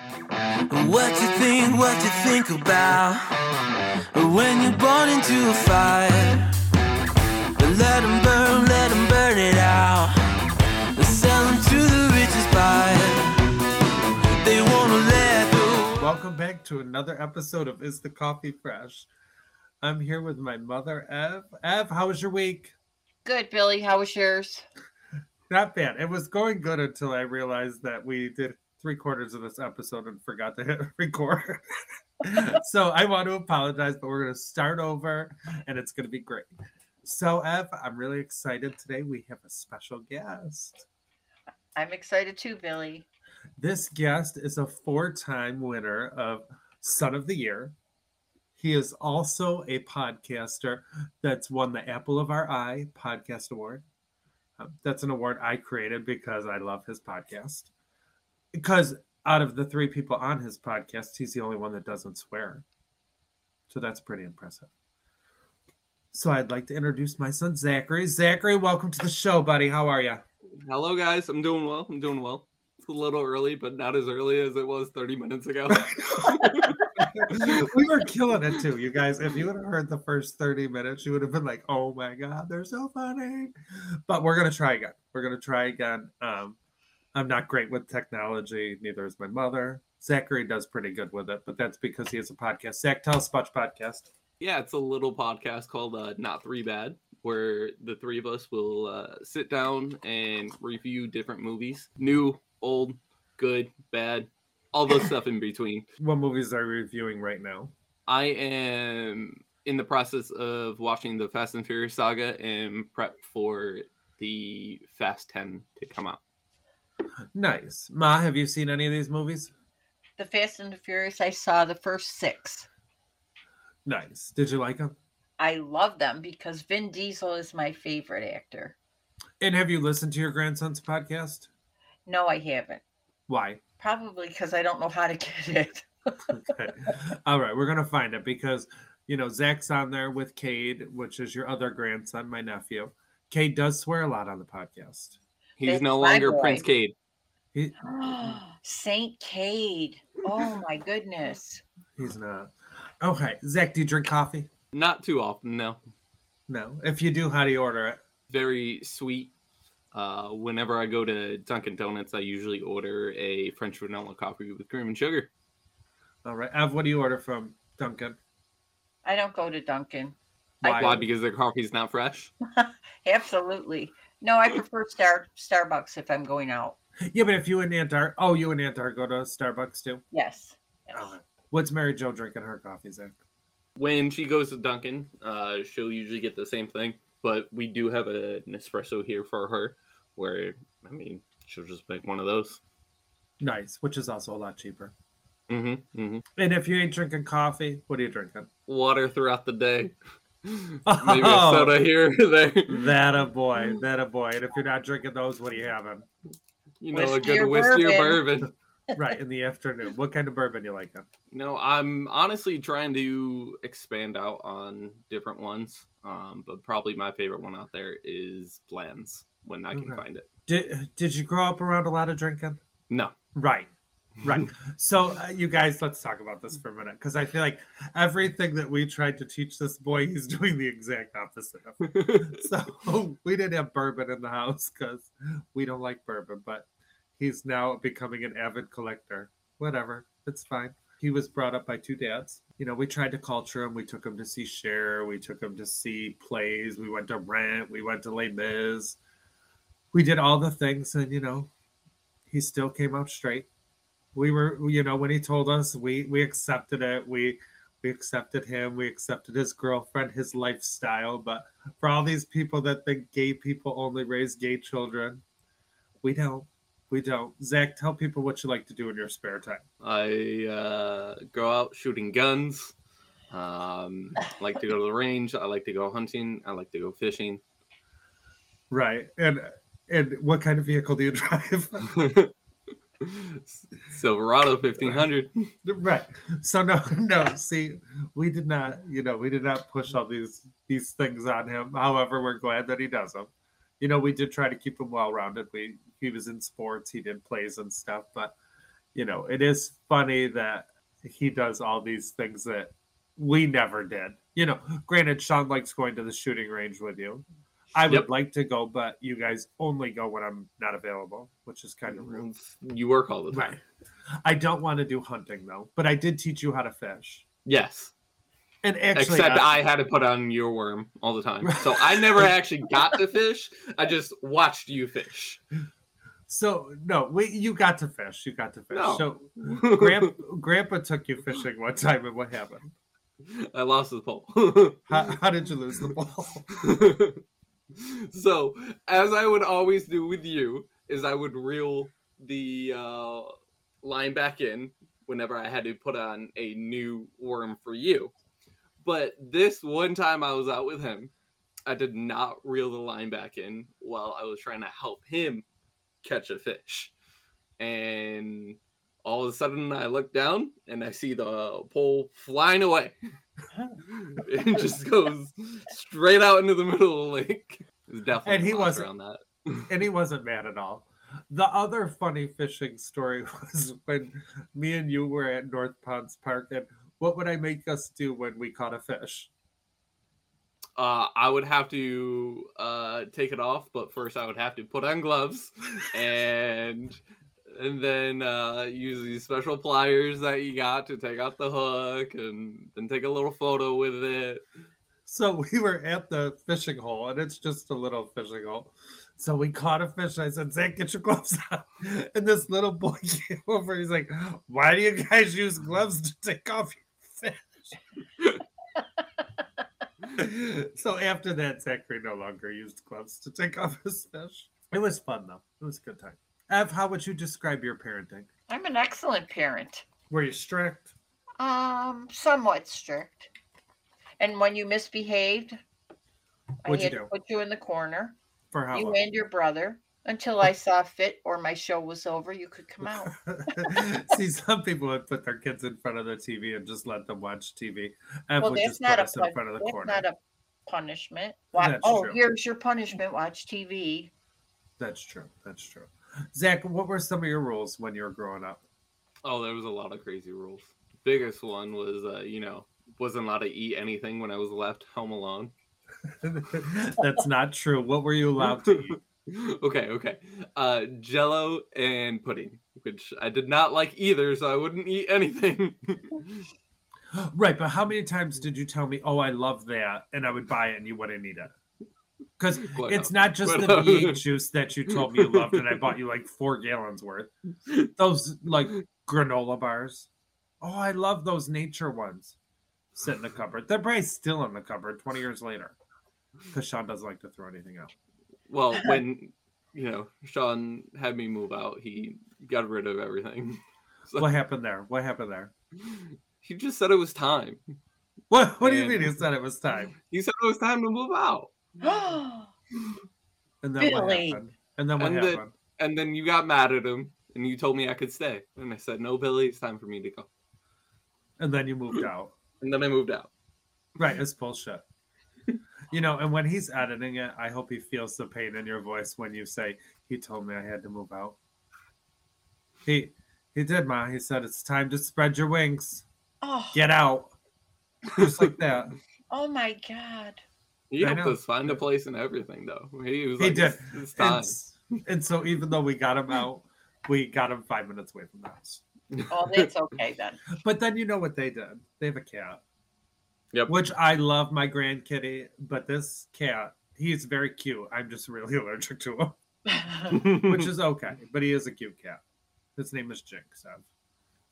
What you think, what you think about when you're born into a fire? Let them burn, let them burn it out. Sell them to the richest buyer. They wanna let go. Welcome back to another episode of Is the Coffee Fresh? I'm here with my mother, Ev. Ev, how was your week? Good, Billy. How was yours? Not bad. It was going good until I realized that we did three quarters of this episode and forgot to hit record. so I want to apologize, but we're going to start over and it's going to be great. So, Ev, I'm really excited today. We have a special guest. I'm excited too, Billy. This guest is a four time winner of Son of the Year. He is also a podcaster that's won the Apple of Our Eye Podcast Award. Um, that's an award I created because I love his podcast. Because out of the three people on his podcast, he's the only one that doesn't swear. So that's pretty impressive. So I'd like to introduce my son, Zachary. Zachary, welcome to the show, buddy. How are you? Hello, guys. I'm doing well. I'm doing well. It's a little early, but not as early as it was 30 minutes ago. we were killing it too, you guys. If you would have heard the first 30 minutes, you would have been like, oh my God, they're so funny. But we're going to try again. We're going to try again. Um, I'm not great with technology, neither is my mother. Zachary does pretty good with it, but that's because he has a podcast. Zach, tell us about your podcast. yeah, it's a little podcast called uh, Not Three Bad, where the three of us will uh, sit down and review different movies new, old, good, bad, all those stuff in between. What movies are you reviewing right now? I am in the process of watching the Fast and Furious saga and prep for the Fast 10 to come out. Nice. Ma, have you seen any of these movies? The Fast and the Furious, I saw the first six. Nice. Did you like them? I love them because Vin Diesel is my favorite actor. And have you listened to your grandson's podcast? No, I haven't. Why? Probably because I don't know how to get it. Okay. All right, we're gonna find it because you know Zach's on there with Cade, which is your other grandson, my nephew. Cade does swear a lot on the podcast. He's That's no longer boy. Prince Cade. He, Saint Cade. Oh my goodness. he's not. Okay, Zach, do you drink coffee? Not too often, no. No. If you do, how do you order it? very sweet. Uh, whenever I go to Dunkin' Donuts, I usually order a French vanilla coffee with cream and sugar. All right, Ev, what do you order from Dunkin'? I don't go to Dunkin'. Why? Why? Because their coffee's not fresh. Absolutely. No, I prefer Star Starbucks if I'm going out. Yeah, but if you and Aunt Art, oh, you and Aunt Art go to Starbucks too. Yes. yes. Okay. What's Mary Jo drinking her coffee, Zach? When she goes to Dunkin', uh, she'll usually get the same thing. But we do have a, an espresso here for her, where I mean, she'll just make one of those. Nice, which is also a lot cheaper. Mm-hmm, mm-hmm. And if you ain't drinking coffee, what are you drinking? Water throughout the day. Maybe a Oh. soda here or there. That a boy, that a boy. And if you're not drinking those, what are you having? You know, a good or whiskey or bourbon. bourbon. Right in the afternoon. What kind of bourbon do you like? No, I'm honestly trying to expand out on different ones. Um, but probably my favorite one out there is blends when I can Okay. find it. Did Did you grow up around a lot of drinking? No. Right, right. so uh, you guys, let's talk about this for a minute because I feel like everything that we tried to teach this boy, he's doing the exact opposite of. So we didn't have bourbon in the house because we don't like bourbon, but he's now becoming an avid collector. Whatever, it's fine. He was brought up by two dads. You know, we tried to culture him. We took him to see Cher. We took him to see plays. We went to Rent. We went to Les Mis. We did all the things, and you know, he still came out straight. We were, you know, when he told us, we we accepted it. We we accepted him. We accepted his girlfriend, his lifestyle. But for all these people that think gay people only raise gay children, we don't. We don't. Zach, tell people what you like to do in your spare time. I uh, go out shooting guns. Um, like to go to the range. I like to go hunting. I like to go fishing. Right. And and what kind of vehicle do you drive? Silverado 1500. right. So no, no. See, we did not, you know, we did not push all these these things on him. However, we're glad that he does them. You know, we did try to keep him well rounded. We he was in sports, he did plays and stuff, but you know, it is funny that he does all these things that we never did. You know, granted, Sean likes going to the shooting range with you. I would Yep. like to go, but you guys only go when I'm not available, which is kind of rude. You work all the time. Right. I don't want to do hunting though, but I did teach you how to fish. Yes. And actually, Except uh, I had to put on your worm all the time. So I never actually got to fish. I just watched you fish. so no, we you got to fish. You got to fish. No. So Grandpa, Grandpa took you fishing one time, and what happened? I lost the pole. How, how did you lose the ball? so as I would always do with you, is I would reel the uh, line back in whenever I had to put on a new worm for you. But this one time I was out with him, I did not reel the line back in while I was trying to help him catch a fish. And all of a sudden I look down and I see the pole flying away. It just goes straight out into the middle of the lake. It's definitely And he wasn't- around that. and he wasn't mad at all. The other funny fishing story was when me and you were at North Ponds Park, and what would I make us do when we caught a fish? Uh, I would have to uh, take it off, but first I would have to put on gloves and and then uh, use these special pliers that you got to take out the hook and then take a little photo with it. So we were at the fishing hole, and it's just a little fishing hole. So we caught a fish. And I said, Zach, get your gloves on. And this little boy came over. He's like, Why do you guys use gloves to take off your fish? so after that, Zachary no longer used gloves to take off his fish. It was fun, though. It was a good time. Ev, how would you describe your parenting? I'm an excellent parent. Were you strict? Um, somewhat strict. And when you misbehaved, What'd I you had do? to put you in the corner. For how you long? and your brother until I saw fit or my show was over. You could come out. See, some people would put their kids in front of the TV and just let them watch TV. Ev well, would that's just not put a us in pun- front of the that's corner. not a punishment. That's oh, true. here's your punishment. Watch TV. That's true. That's true. Zach, what were some of your rules when you were growing up? Oh, there was a lot of crazy rules. Biggest one was, uh, you know, wasn't allowed to eat anything when I was left home alone. That's not true. What were you allowed to eat? okay, okay. Uh, Jello and pudding, which I did not like either, so I wouldn't eat anything. Right, but how many times did you tell me, "Oh, I love that," and I would buy it and you wouldn't eat it? Because it's not just the often. V8 juice that you told me you loved, and I bought you like four gallons worth. Those like granola bars. Oh, I love those nature ones. Sit in the cupboard. They're probably still in the cupboard 20 years later. Because Sean doesn't like to throw anything out. Well, when you know Sean had me move out, he got rid of everything. So What happened there? What happened there? he just said it was time. What what do you mean he said it was time? He said it was time to move out, And then what Billy. happened? And then what And the- happened? and then you got mad at him, and you told me I could stay, and I said, "No, Billy, it's time for me to go." And then you moved out. And then I moved out. Right, it's bullshit. You know, and when he's editing it, I hope he feels the pain in your voice when you say he told me I had to move out. He he did, Ma. He said it's time to spread your wings. oh, Get out. Just like that. oh my God. He I helped us find a place and everything, though. He was He like, did. "It's, it's time." And, and so even though we got him out, we got him five minutes away from the house. Oh, that's okay then. But then you know what they did? They have a cat. Yep. Which I love my grand kitty, but this cat, he's very cute. I'm just really allergic to him. which is okay. But he is a cute cat. His name is Jinx. Ev.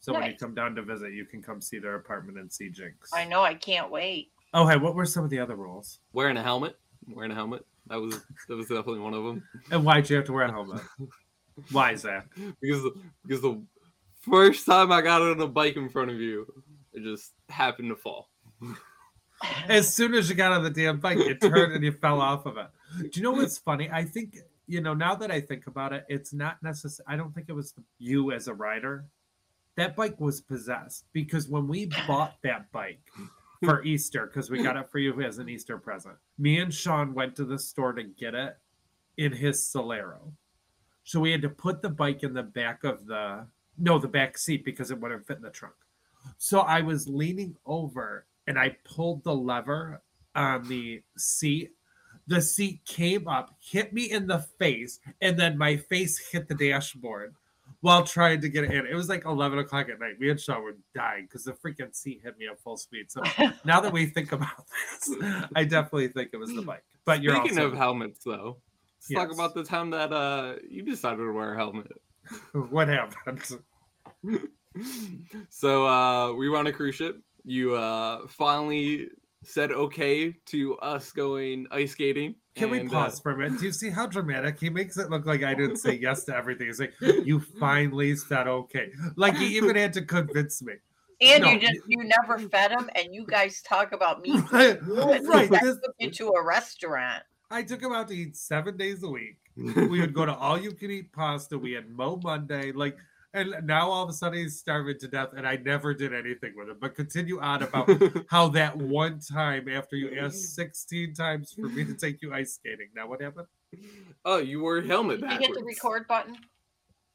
So when you Nice. come down to visit, you can come see their apartment and see Jinx. I know. I can't wait. Oh, hey, what were some of the other rules? wearing a helmet. Wearing a helmet. That was that was definitely one of them. And why'd you have to wear a helmet? Why, Zach? Because because the first time I got on a bike in front of you, it just happened to fall. As soon as you got on the damn bike, you turned and you fell off of it. Do you know what's funny? I think you know now that I think about it, it's not necessary. I don't think it was you as a rider. That bike was possessed because when we bought that bike for Easter, because we got it for you as an Easter present, me and Sean went to the store to get it in his Solara. So we had to put the bike in the back of the No, the back seat because it wouldn't fit in the trunk. So I was leaning over and I pulled the lever on the seat. The seat came up, hit me in the face, and then my face hit the dashboard while trying to get it in. It was like 11 o'clock at night. Me and Sean were dying because the freaking seat hit me at full speed. So now that we think about this, I definitely think it was the bike. But you're Speaking also, of helmets, though, let's talk about the time that uh you decided to wear a helmet. what happened? so uh we were on a cruise ship. You uh finally said okay to us going ice skating. Can we and, uh, pause for a minute? Do you see how dramatic he makes it look like I didn't say yes to everything? He's like, you finally said okay. Like he even had to convince me. And No, you just you never fed him, and you guys talk about me. right. right. This, took you to a restaurant. I took him out to eat seven days a week. We would go to all you can eat pasta. We had Mo Monday. Like, and now all of a sudden he's starving to death, and I never did anything with him. But continue on about how that one time after you asked 16 times for me to take you ice skating. Now what happened? oh, you wore a helmet Did you hit the record button?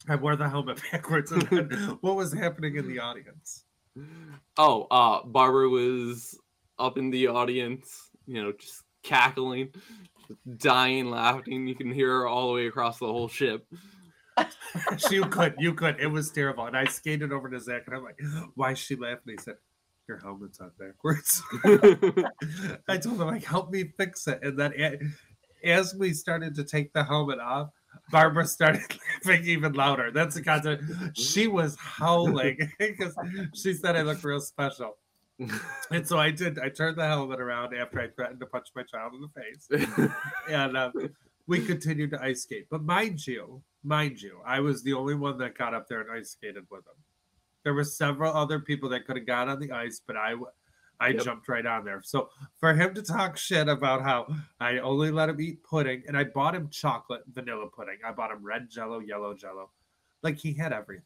I wore the helmet backwards. And then what was happening in the audience? Oh, uh Barbara was up in the audience, you know, just cackling, dying laughing. You can hear her all the way across the whole ship. you could, you could. It was terrible. And I skated over to Zach and I'm like, why is she laughing? He said, Your helmet's on backwards. I told him, like, help me fix it. And then as we started to take the helmet off, Barbara started laughing even louder. That's the concept. She was howling because she said I looked real special. And so I did. I turned the helmet around after I threatened to punch my child in the face. and uh, we continued to ice skate. But mind you, mind you, I was the only one that got up there and ice skated with him. There were several other people that could have got on the ice, but I, Yep. jumped right on there. So for him to talk shit about how I only let him eat pudding, and I bought him chocolate vanilla pudding. I bought him red Jello, yellow Jello, like he had everything.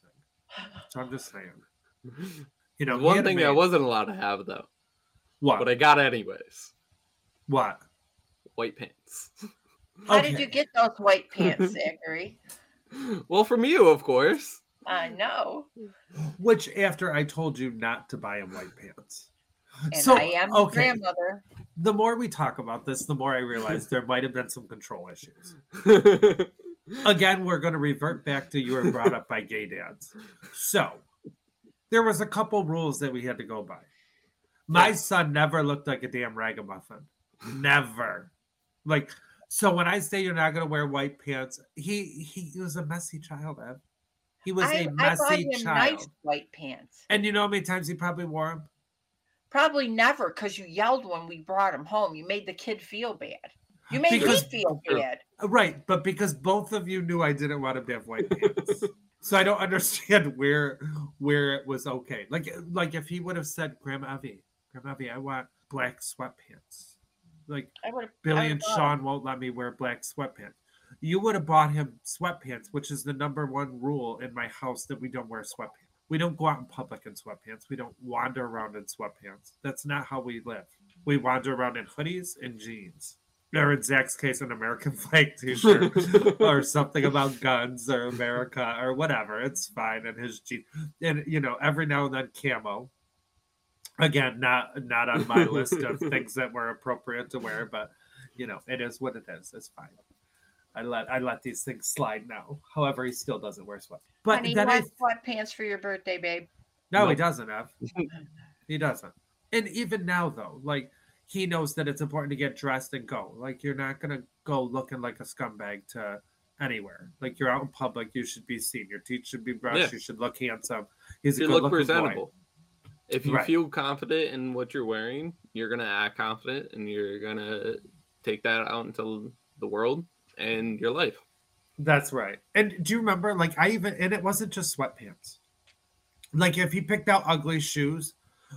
So I'm just saying, you know, One had a thing I wasn't allowed to have though, what but I got anyways. what White pants. How Okay. did you get those white pants, Zachary? Well, from you, of course. I know. which after I told you not to buy him white pants. And so I am the okay, grandmother. the more we talk about this, the more I realize there might have been some control issues. Again, we're going to revert back to you were brought up by gay dads. So there was a couple rules that we had to go by. My son never looked like a damn ragamuffin. Never. Like so when I say you're not going to wear white pants, he he was a messy child, Ev. He was I, a I bought messy him child. nice white pants. And you know how many times he probably wore them? Probably never, because you yelled when we brought him home. You made the kid feel bad. You made Because- me feel bad. Uh, right, but because both of you knew I didn't want him to have white pants. so I don't understand where where it was okay. Like like if he would have said, Grandma Evie, Grandma Evie, I want black sweatpants. Like I. Billy and Sean won't let me wear black sweatpants. You would have bought him sweatpants, which is the number one rule in my house that we don't wear sweatpants. We don't go out in public in sweatpants. We don't wander around in sweatpants. That's not how we live. We wander around in hoodies and jeans. Or in Zach's case, an American flag t-shirt or something about guns or America or whatever. It's fine. And his jeans. And you know, every now and then camo. Again, not not on my list of things that were appropriate to wear, but you know, it is what it is. It's fine. I let I let these things slide now. However, he still doesn't wear sweat. But Honey, you I sweatpants for your birthday, babe? no, he doesn't have. he doesn't. And even now, though, like he knows that it's important to get dressed and go. Like you're not gonna go looking like a scumbag to anywhere. Like you're out in public, you should be seen. Your teeth should be brushed. Yeah. You should look handsome. He's a good look looking presentable. If you Right. feel confident in what you're wearing, you're gonna act confident, and you're gonna take that out into the world and your life. That's right. And do you remember, like, I even, and it wasn't just sweatpants. Like, if he picked out ugly shoes,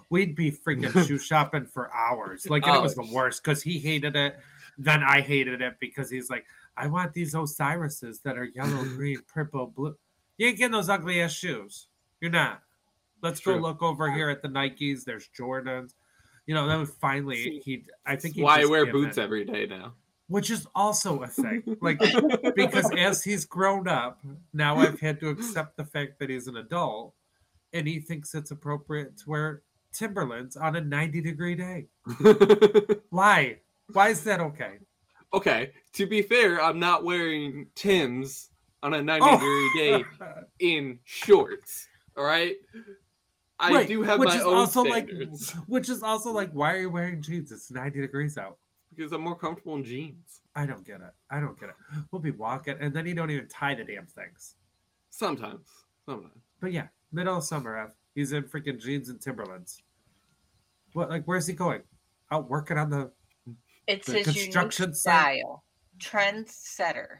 we'd be freaking shoe shopping for hours. Like, it was the oh. worst because he hated it. Then I hated it because he's like, I want these Osiris's that are yellow, green, purple, blue. You ain't getting those ugly ass shoes. You're not. Let's go look over here at the Nikes. There's Jordans. You know, then finally he. I think he why I wear boots in. every day now. which is also a thing. Like because as he's grown up, now I've had to accept the fact that he's an adult and he thinks it's appropriate to wear Timberlands on a 90 degree day. Why? Why is that okay? okay, to be fair, I'm not wearing Tim's on a 90 Oh. degree day in shorts. All right. I Right, do have which my is own also standards like which is also like why are you wearing jeans? It's 90 degrees out. because I'm more comfortable in jeans. I don't get it. I don't get it. We'll be walking and then you don't even tie the damn things. Sometimes, sometimes. But yeah, middle of summer, Ev, he's in freaking jeans and Timberlands. What like where's he going? Out working on the It's The his construction unique site? style. Trendsetter.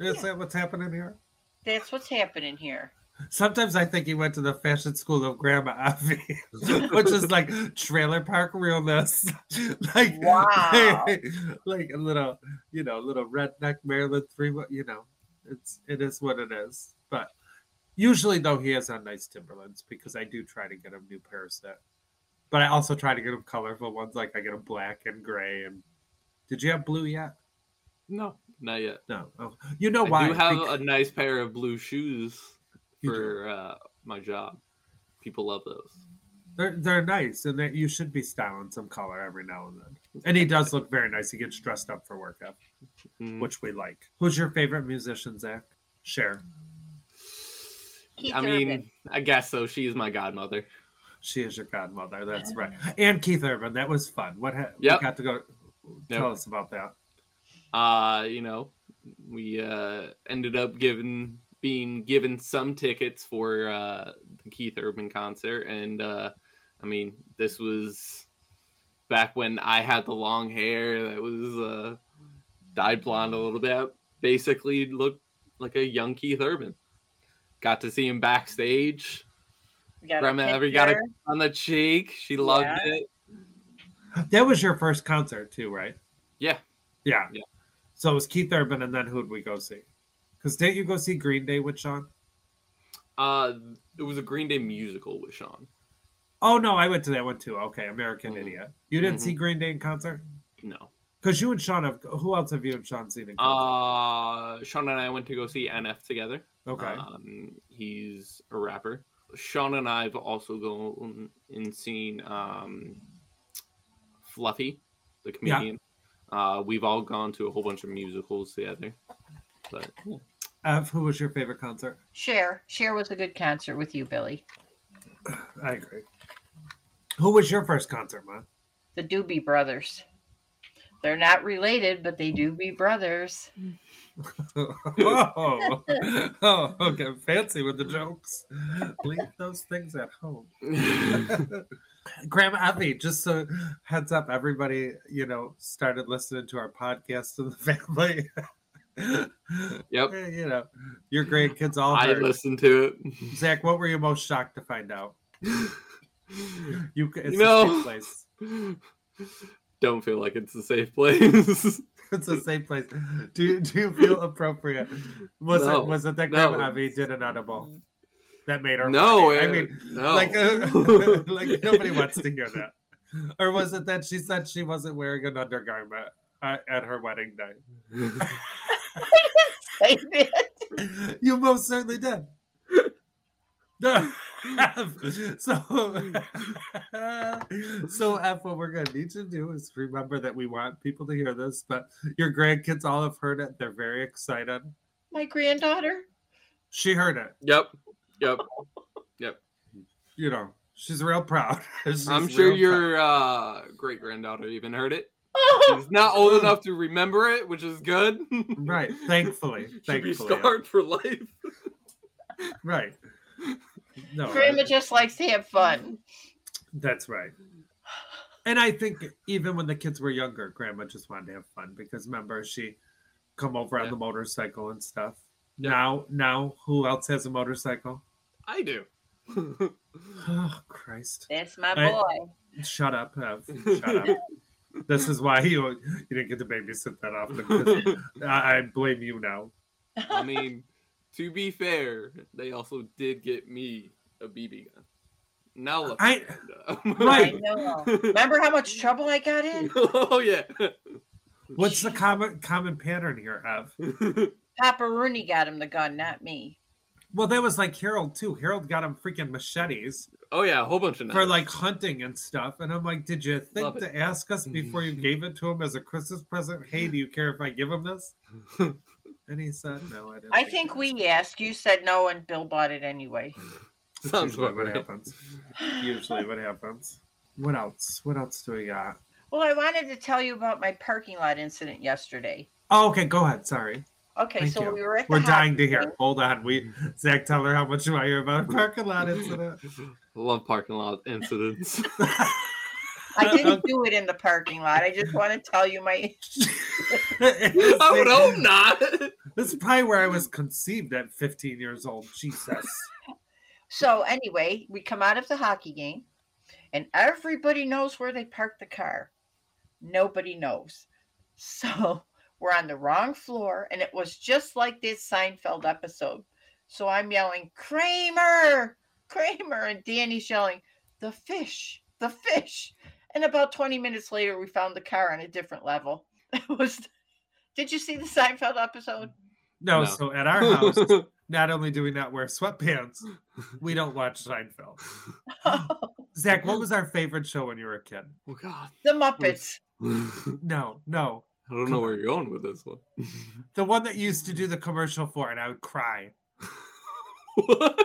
is that what's happening here? That's what's happening here. Sometimes I think he went to the fashion school of Grandma Avi, which is like trailer park realness. like Wow. like a little, you know, little redneck Maryland three. You know, it's it is what it is. But usually though, he has on nice Timberlands because I do try to get him new pairs that. But I also try to get him colorful ones, like I get him black and gray. And did you have blue yet? No, not yet. No. Oh, you know why? You have Bec- a nice pair of blue shoes You do. For uh, my job. People love those. They're they're nice, and they, you should be styling some color every now and then. And he does look very nice. He gets dressed up for work, Ev, Mhm. which we like. Who's your favorite musician, Zach? Cher. Keith I mean, Urban. I guess so. She is my godmother. She is your godmother. That's right. And Keith Urban. That was fun. What ha- Yep. we got to go? Yep. Tell us about that. Uh, you know, we uh ended up given being given some tickets for uh the Keith Urban concert and uh I mean, this was back when I had the long hair that was uh dyed blonde a little bit. Basically looked like a young Keith Urban. Got to see him backstage We got Grandma ever got a- on the cheek. She loved Yeah. it. That was your first concert too, right? Yeah. Yeah. Yeah. So it was Keith Urban, and then who'd we go see? Because didn't you go see Green Day with Sean? Uh it was a Green Day musical with Sean. Oh no, I went to that one too. Okay, American Mhm. Idiot. You didn't Mhm. see Green Day in concert? No. Because you and Sean have. Who else have you and Sean seen in concert? Uh, Sean and I went to go see NF together. okay. Um, he's a rapper. Sean and I have also gone and seen um, Fluffy, the Yeah. comedian. Uh, we've all gone to a whole bunch of musicals together. But yeah. Ev, who was your favorite concert? Cher. Cher was a good concert with you, Billy. I agree. Who was your first concert, man? The Doobie Brothers. They're not related, but they do be brothers. oh, oh, okay, fancy with the jokes. Leave those things at home. Grandma Abby, just so heads up, everybody, you know, started listening to our podcast in the family. Yep. You know, your grandkids all I heard. listened to it. Zach, what were you most shocked to find out? You, it's You a know- safe place. Don't feel like it's a safe place. It's a safe place. Do you, do you feel appropriate? Was No, it was it that no. Grandma did an edible that made her? no, funny? I mean, no. like, uh, like nobody wants to hear that. Or was it that she said she wasn't wearing an undergarment uh, at her wedding day? Say that. You most certainly did. No. so, so Ev, what we're gonna need to do is remember that we want people to hear this, but your grandkids all have heard it. They're very excited. My granddaughter. She heard it. yep. Yep. Yep. You know, she's real proud. She's I'm sure real your uh, great granddaughter even heard it. She's not old enough to remember it, which is good. right. Thankfully, Should be thankfully, scarred for life. right. No, Grandma I- just likes to have fun. that's right. And I think even when the kids were younger, Grandma just wanted to have fun because remember she come over on the motorcycle and stuff. Yeah. Now, now, who else has a motorcycle? I do. Oh Christ! That's my I- boy. Shut up, Ev. Shut up. This is why you you didn't get to babysit that often. 'cause I, I blame you now. I mean, to be fair, they also did get me a BB gun. Now look. I- I Right. know. Remember how much trouble I got in? oh yeah. What's the common common pattern here, Ev? Papa Rooney got him the gun, not me. Well, that was like Harold too. Harold got him freaking machetes oh yeah, a whole bunch of them for like hunting and stuff. And I'm like, did you think Love it. to ask us before you mm. gave it to him as a Christmas present? Hey, do you care if I give him this? And he said, no, I didn't. I think so." we asked. You said no, and Bill bought it anyway. That's Sounds usually what right. happens. Usually what happens. What else? What else do we got? Well, I wanted to tell you about my parking lot incident yesterday. Oh, okay, go ahead. Sorry. Okay, Thank so you. we were at We're dying hockey to hear. Hold on. We Zach, tell her how much you want to hear about a parking lot incident. Love parking lot incidents. I didn't do it in the parking lot. I just want to tell you my. I would hope not. This is probably where I was conceived at 15 years old. Jesus. So anyway, we come out of the hockey game, and everybody knows where they parked the car. Nobody knows. So we're on the wrong floor, and it was just like this Seinfeld episode. So I'm yelling, Kramer, Kramer, and Danny's yelling, the fish, the fish. And about 20 minutes later, we found the car on a different level. It was. Did you see the Seinfeld episode? No, No. so at our house, not only do we not wear sweatpants, we don't watch Seinfeld. Zach, what was our favorite show when you were a kid? oh god. the Muppets. no, No, no. don't know where you're going with this one. The one that used to do the commercial for, and I would cry. What?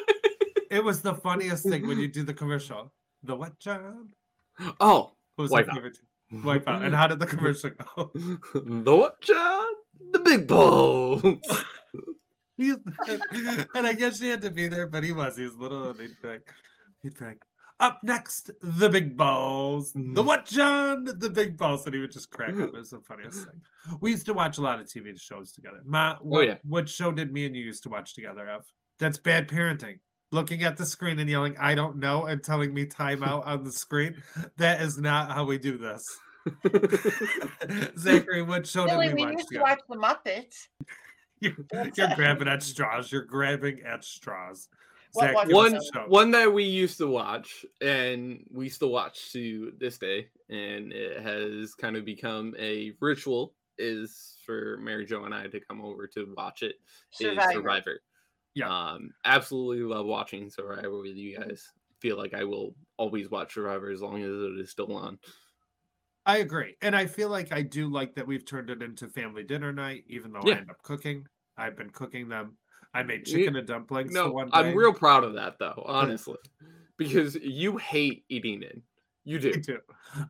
It was the funniest thing when you do the commercial. The what, John? Oh, What was our Wipeout. favorite? Wipeout. And how did the commercial go? the what, John? The big balls. And I guess she had to be there, but he was. He was little, and he'd be like, he'd be like, up next, the big balls. Mm-hmm. The what, John? The big balls. And he would just crack up. It was the funniest thing. We used to watch a lot of TV shows together. Ma, oh, what, yeah. what show did me and you used to watch together, Ev? That's bad parenting. Looking at the screen and yelling, I don't know, and telling me time out on the screen. That is not how we do this. Zachary, what show did Billy, we we watch used to watch the Muppets. You're, you're grabbing at straws. You're grabbing at straws. What Zach, was give us one one that we used to watch and we still watch to this day and it has kind of become a ritual is for mary jo and i to come over to watch it. Survivor. survivor Yeah. um absolutely love watching survivor with you guys feel like i will always watch survivor as long as it is still on I agree. And I feel like I do like that we've turned it into family dinner night, even though I end up cooking. I've been cooking them. I made chicken and dumplings. no one i'm real proud of that though honestly because you hate eating it you I do do.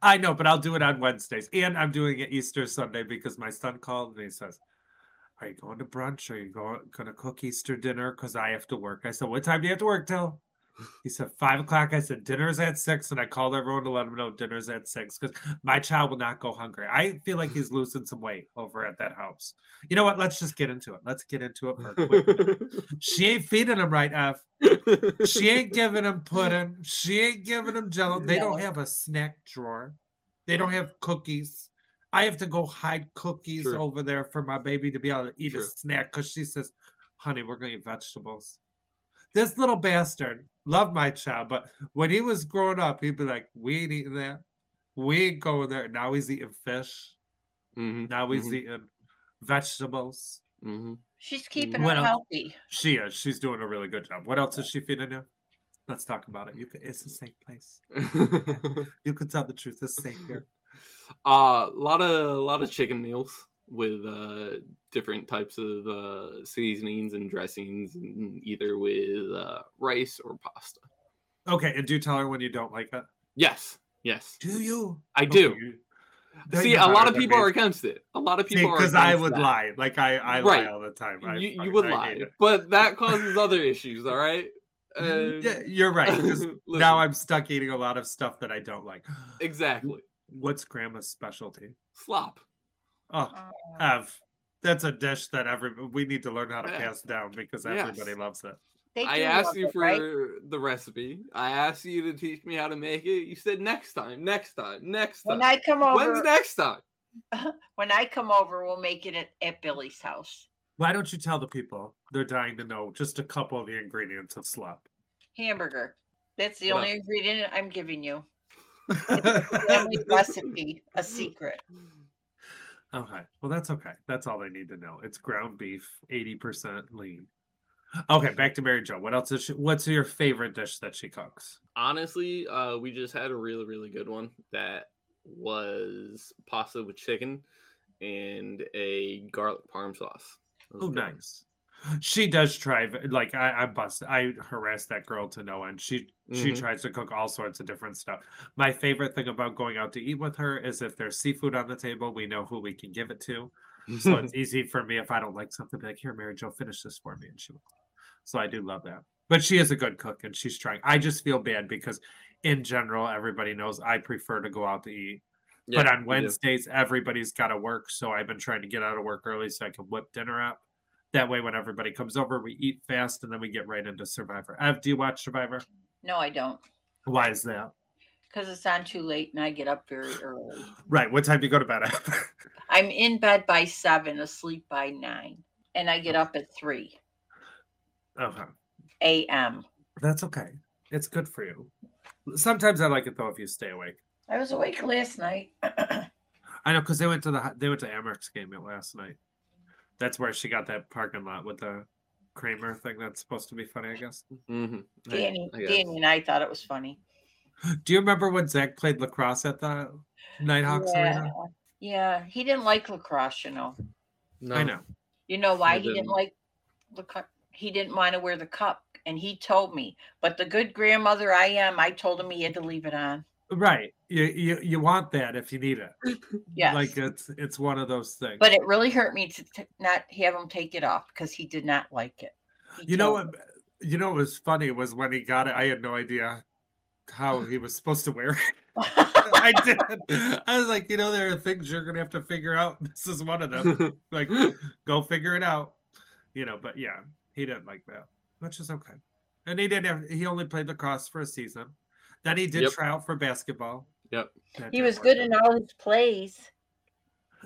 I know, but I'll do it on Wednesdays. And I'm doing it Easter Sunday because my son called and he says, Are you going to brunch? Are you going, going to cook Easter dinner? Because I have to work. I said, What time do you have to work till? He said, Five o'clock. I said, Dinner's at six. And I called everyone to let them know dinner's at six because my child will not go hungry. I feel like he's losing some weight over at that house. You know what? Let's just get into it. Let's get into it. For a quick minute. she ain't feeding him right, Ev. She ain't giving him pudding. She ain't giving him jello. They don't have a snack drawer. They don't have cookies. I have to go hide cookies True. over there for my baby to be able to eat a snack because she says, honey, we're going to eat vegetables. This little bastard, love my child, but when he was growing up, he'd be like, we ain't eating that. We ain't going there. Now he's eating fish. Mhm, Now he's mhm, eating vegetables. mhm. She's keeping What her else? healthy. She is. She's doing a really good job. What else is she feeding you? Let's talk about it. You can, it's a safe place. You can tell the truth. It's safe here. uh, a lot of a lot of chicken meals with uh different types of uh seasonings and dressings and either with uh rice or pasta Okay, and do tell her when you don't like it. yes yes Do you? i do Then see a lot of people are against it a lot of people are because I would that. lie. Like I, I Right. lie all the time. I you, you would I lie but that causes other issues all right And- Yeah, you're right. Now I'm stuck eating a lot of stuff that I don't like. exactly What's grandma's specialty? slop Oh, Uh, Ev. That's a dish that every we need to learn how to Yeah. pass down because Yes. everybody loves it. they I do asked you it, for right? the recipe. I asked you to teach me how to make it. You said next time, next time, next time. When I come over, When's next time? when I come over, we'll make it at, at Billy's house. Why don't you tell the people? They're dying to know just a couple of the ingredients of slop. Hamburger. That's the What only ingredient I'm giving you. Family recipe, a secret. Okay. Well, that's okay. That's all they need to know. It's ground beef, 80% lean. Okay, back to Mary Jo. What else is she, what's your favorite dish that she cooks? Honestly, uh, we just had a really, really good one that was pasta with chicken and a garlic parm sauce. Oh, good. nice. She does try like I I bust I harass that girl to no end. She she Mhm. tries to cook all sorts of different stuff. My favorite thing about going out to eat with her is if there's seafood on the table, we know who we can give it to. So it's easy for me if I don't like something, like, here, Mary Jo, finish this for me. And she will. So I do love that. But she is a good cook and she's trying. I just feel bad because in general, everybody knows I prefer to go out to eat. but on. Wednesdays, everybody's got to work. So I've been trying to get out of work early so I can whip dinner up. That way, when everybody comes over, we eat fast and then we get right into Survivor. Ev, do you watch Survivor? No, I don't. Why is that? Because it's on too late and I get up very early. Right. What time do you go to bed? I'm in bed by seven, asleep by nine. And I get up at three okay. a.m. That's okay. It's good for you. Sometimes I like it though if you stay awake. I was awake last night. I know because they went to the they went to Amerks game last night. That's where she got that parking lot with the Kramer thing. That's supposed to be funny, I guess. Mhm. Danny, I guess. Danny and I thought it was funny. Do you remember when Zach played lacrosse at the Knighthawks yeah. Arena? yeah, he didn't like lacrosse, you know. No. I know. You know why I he didn't didn't. like the cup? He didn't want to wear the cup, and he told me. But the good grandmother I am, I told him he had to leave it on. Right. You, you you want that if you need it. Yes. Like it's it's one of those things. but it really hurt me to t- not have him take it off because he did not like it. He you know what you know what was funny was when he got it, I had no idea how he was supposed to wear it. I did. I was like, you know, there are things you're gonna have to figure out. This is one of them. Like, go figure it out. You know, but yeah, he didn't like that, which is okay. And he didn't have he only played lacrosse for a season. Then he did Yep. try out for basketball. Yep. That he was good out. in all his plays.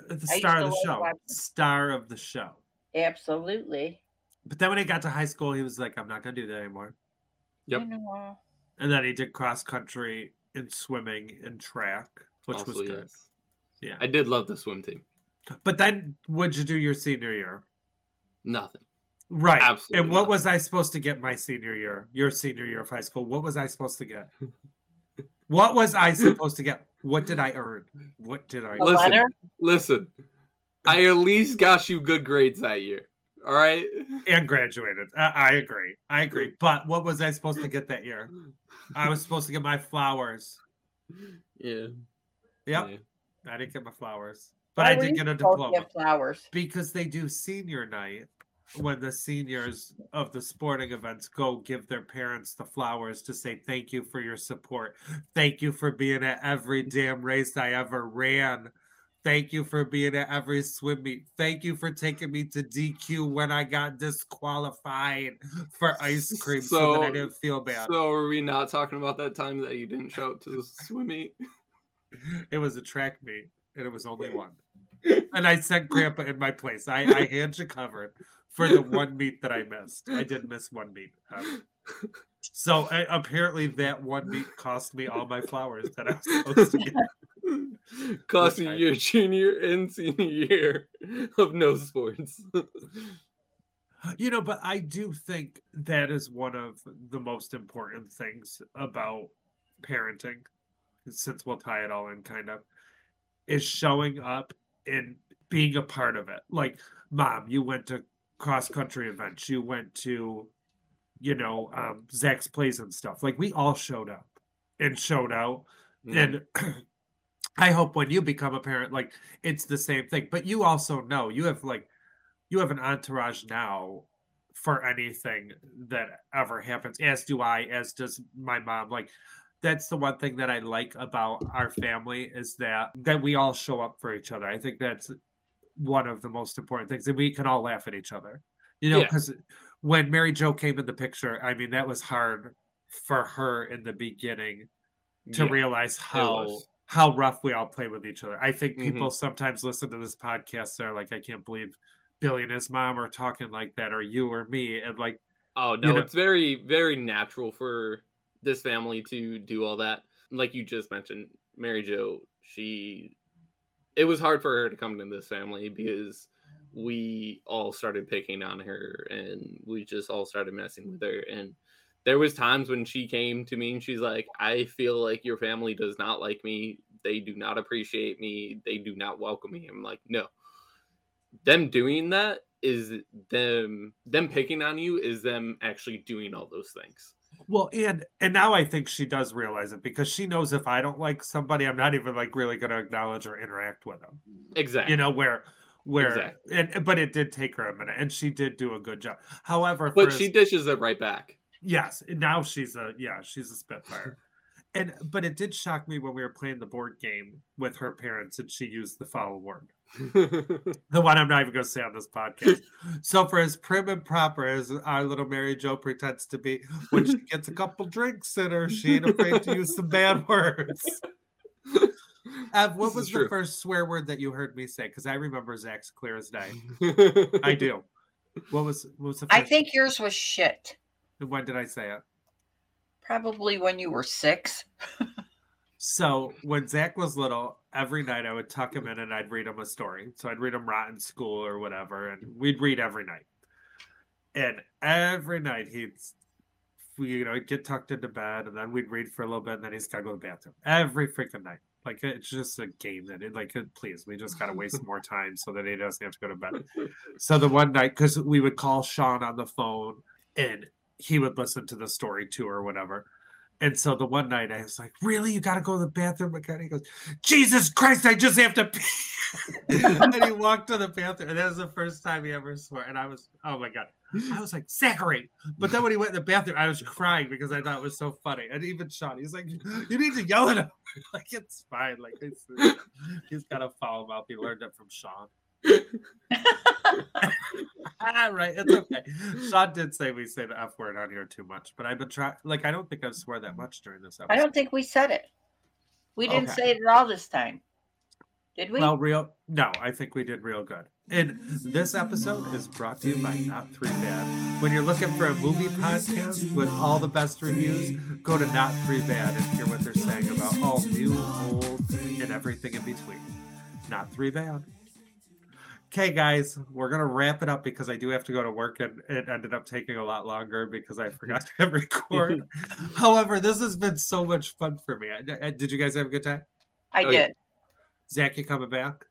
the star of the show. watching- Star of the show. Absolutely. But then when he got to high school, he was like, I'm not gonna do that anymore. Yep. I know. And then he did cross country and swimming and track, which Also, was good. yes. Yeah. I did love the swim team. But then what'd you do your senior year? Nothing. Right. Absolutely and what nothing. was I supposed to get my senior year? Your senior year of high school. What was I supposed to get? what was I supposed to get? What did I earn? What did I A Listen. letter? Listen, I at least got you good grades that year. All right. and graduated. I, I agree. I agree. But what was I supposed to get that year? I was supposed to get my flowers. Yeah. Yep. yeah. I didn't get my flowers. But Why I did get a diploma. get flowers. because they do senior night when the seniors of the sporting events go give their parents the flowers to say thank you for your support. Thank you for being at every damn race i ever ran. Thank you for being at every swim meet. Thank you for taking me to dq when i got disqualified for ice cream so, that i didn't feel bad. So are we not talking about that time that you didn't show up to the swim meet? it was a track meet and it was only one. And i sent grandpa in my place. I, I had you covered for the one meet that i missed. I did miss one meet um, so uh, apparently that one meet cost me all my flowers that i was supposed to get. Costing I- your junior and senior year of no sports. you know but i do think that is one of the most important things about parenting since we'll tie it all in kind of is showing up and being a part of it. Like mom you went to cross country events. You went to you know um zach's plays and stuff. Like we all showed up and showed out. And i hope when you become a parent like it's the same thing. But you also know you have like you have an entourage now for anything that ever happens as do i as does my mom. Like that's the one thing that i like about our family is that that we all show up for each other. I think that's one of the most important things and we can all laugh at each other you know Yeah. because when mary jo came in the picture i mean that was hard for her in the beginning to Yeah. realize how how rough we all play with each other. I think Mhm. people sometimes listen to this podcast. They're like, I can't believe Billy and his mom are talking like that, or you or me, and like, Oh no, know- it's very very natural for this family to do all that. Like you just mentioned, Mary Jo, she it was hard for her to come into this family because we all started picking on her and we just all started messing with her. And there was times when she came to me and she's like i feel like your family does not like me. They do not appreciate me. They do not welcome me. I'm like no. Them doing that is them them picking on you is them actually doing all those things Well, and and now I think she does realize it because she knows if I don't like somebody, I'm not even like really going to acknowledge or interact with them. exactly You know where where Exactly. and but it did take her a minute, and she did do a good job. However, but she as- dishes it right back yes, now she's a yeah, she's a spitfire. And but it did shock me when we were playing the board game with her parents, and she used the foul word. The one I'm not even going to say on this podcast. So, for as prim and proper as our little Mary Jo pretends to be, when she gets a couple drinks in her, she ain't afraid to use some bad words. Ev, what This was the true. first swear word that you heard me say? Because I remember Zach's clear as day. I do. What was what was the first? I think yours was shit. When did I say it? Probably when you were six. So when Zach was little, every night I would tuck him in and I'd read him a story. So I'd read him Rotten School or whatever, and we'd read every night. And every night he'd, you know, he'd get tucked into bed, and then we'd read for a little bit, and then he's got to go to the bathroom every freaking night. Like it's just a game that it like please, we just gotta waste more time so that he doesn't have to go to bed. So the one night, because we would call Sean on the phone and he would listen to the story too or whatever. And so the one night I was like, Really? You gotta go to the bathroom again? He goes, Jesus Christ, I just have to pee. and he walked to the bathroom, and that was the first time he ever swore. And I was, oh my god. I was like, Zachary. But then when he went in the bathroom, I was crying because I thought it was so funny. And even Sean, he's like, You need to yell at him. like it's fine. Like it's, he's got a foul mouth. He learned it from Sean. Ah, right, it's okay. Sean did say we say the F word on here too much, but I've been trying. Like, I don't think I've swore that much during this episode. I don't think we said it. We didn't Okay. say it at all this time. Did we? Well, real no, I think we did real good. And this episode is brought to you by Not Three Bad. When you're looking for a movie podcast with all the best reviews, go to Not Three Bad and hear what they're saying about all new, old, and everything in between. Not Three Bad. Okay, guys, we're gonna wrap it up because I do have to go to work, and it ended up taking a lot longer because I forgot to hit record. However, this has been so much fun for me. I- I- Did you guys have a good time? I Oh, yeah. did. Zach, you coming back?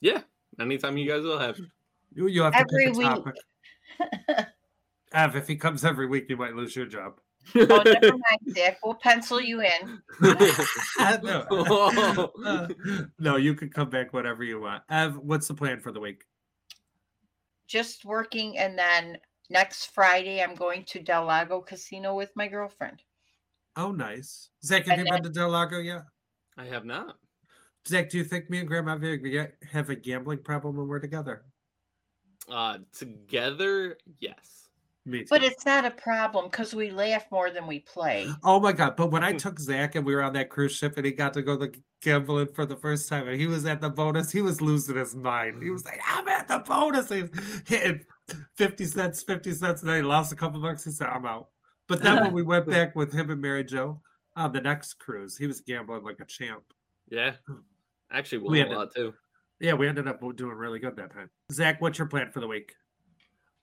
yeah anytime you guys will have You, you have to Every pick a week. topic. Ev, if he comes every week, you might lose your job. Oh, never mind, Zach. We'll pencil you in. no. Uh, no, you can come back whenever you want. Ev, what's the plan for the week? Just working, and then next Friday I'm going to Del Lago Casino with my girlfriend. Oh, nice. Zach, have And you been to Del Lago yet? i have not Zach, do you think me and Grandma have a, have a gambling problem when we're together? uh together yes Me too. But it's not a problem because we laugh more than we play. Oh my god! But when I hmm. took Zach and we were on that cruise ship and he got to go to gambling for the first time and he was at the bonus, he was losing his mind. He was like, "I'm at the bonus." He was hitting fifty cents, fifty cents, and then he lost a couple bucks. He said, "I'm out." But then when we went back with him and Mary Jo on the next cruise, he was gambling like a champ. yeah actually We won had a to- lot too Yeah, we ended up doing really good that time. Zach, what's your plan for the week?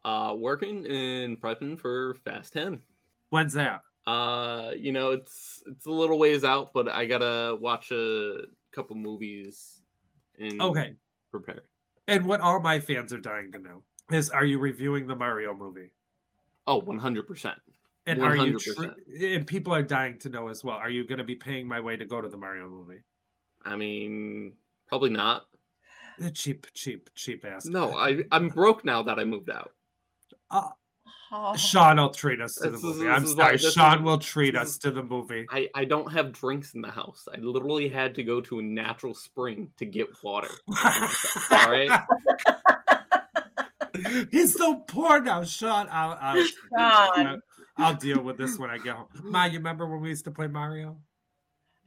Uh working and prepping for fast 10 When's that? uh you know it's it's a little ways out but i gotta watch a couple movies and Okay. prepare And what all my fans are dying to know is, are you reviewing the Mario movie? oh 100% And are you tr- and people are dying to know as well. Are you going to be paying my way to go to the Mario movie? i mean probably not The cheap, cheap, cheap ass. no i i'm broke now that i moved out Uh, Oh, Sean will treat us to the This is- movie. this I'm sorry. like- Sean is- will treat us is- to the movie. I, I don't have drinks in the house. I literally had to go to a natural spring to get water. All right. He's so poor now, Sean. I'll, I'll, Sean. I'll deal with this when I get home. Ma, you remember when we used to play Mario?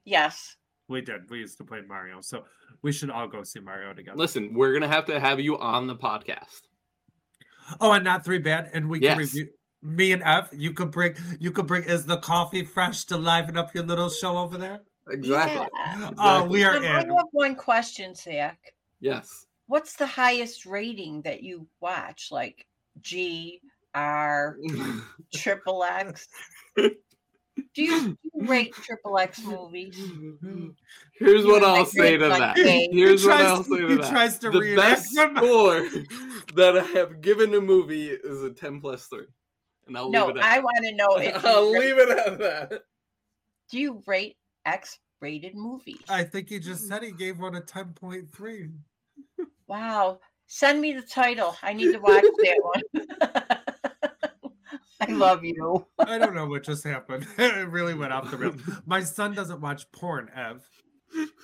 yes. We did. We used to play Mario. So we should all go see Mario together. Listen, we're gonna have to have you on the podcast. Oh, and not three bad. And we can review me and F. You could bring you could bring is the coffee fresh to liven up your little show over there? Exactly. Yeah. Oh, we are I in. have one question, Zach. Yes. What's the highest rating that you watch? Like G, R, triple X? Do you, rate triple X movies? Here's what I'll say to that. Jay. Here's He what I'll say to he that. tries to the best them. score that I have given a movie is a 10 plus 3. And I'll No, leave it at I want to know if I'll rate, leave it at that. do you rate X-rated movies? I think he just said he gave one a 10.3. Wow. Send me the title. I need to watch that one. I love you. I don't know what just happened. it really went off the rails. My son doesn't watch porn, Ev.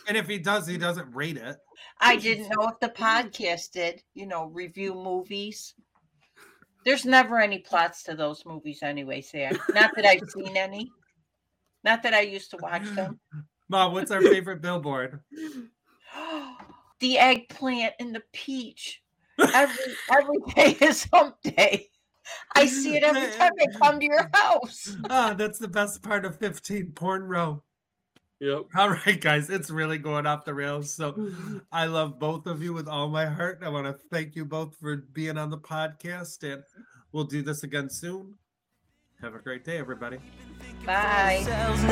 And if he does, he doesn't rate it. I didn't know if the podcast did, you know, review movies. There's never any plots to those movies anyway, Sam. Not that I've seen any. Not that I used to watch them. Mom, what's our favorite billboard? the eggplant and the peach. Every every day is hump day. I see it every time I come to your house. Ah, that's the best part of 15 porn row. Yep. All right, guys, it's really going off the rails. So I love both of you with all my heart. I want to thank you both for being on the podcast, and we'll do this again soon. Have a great day, everybody. Bye. Ourselves,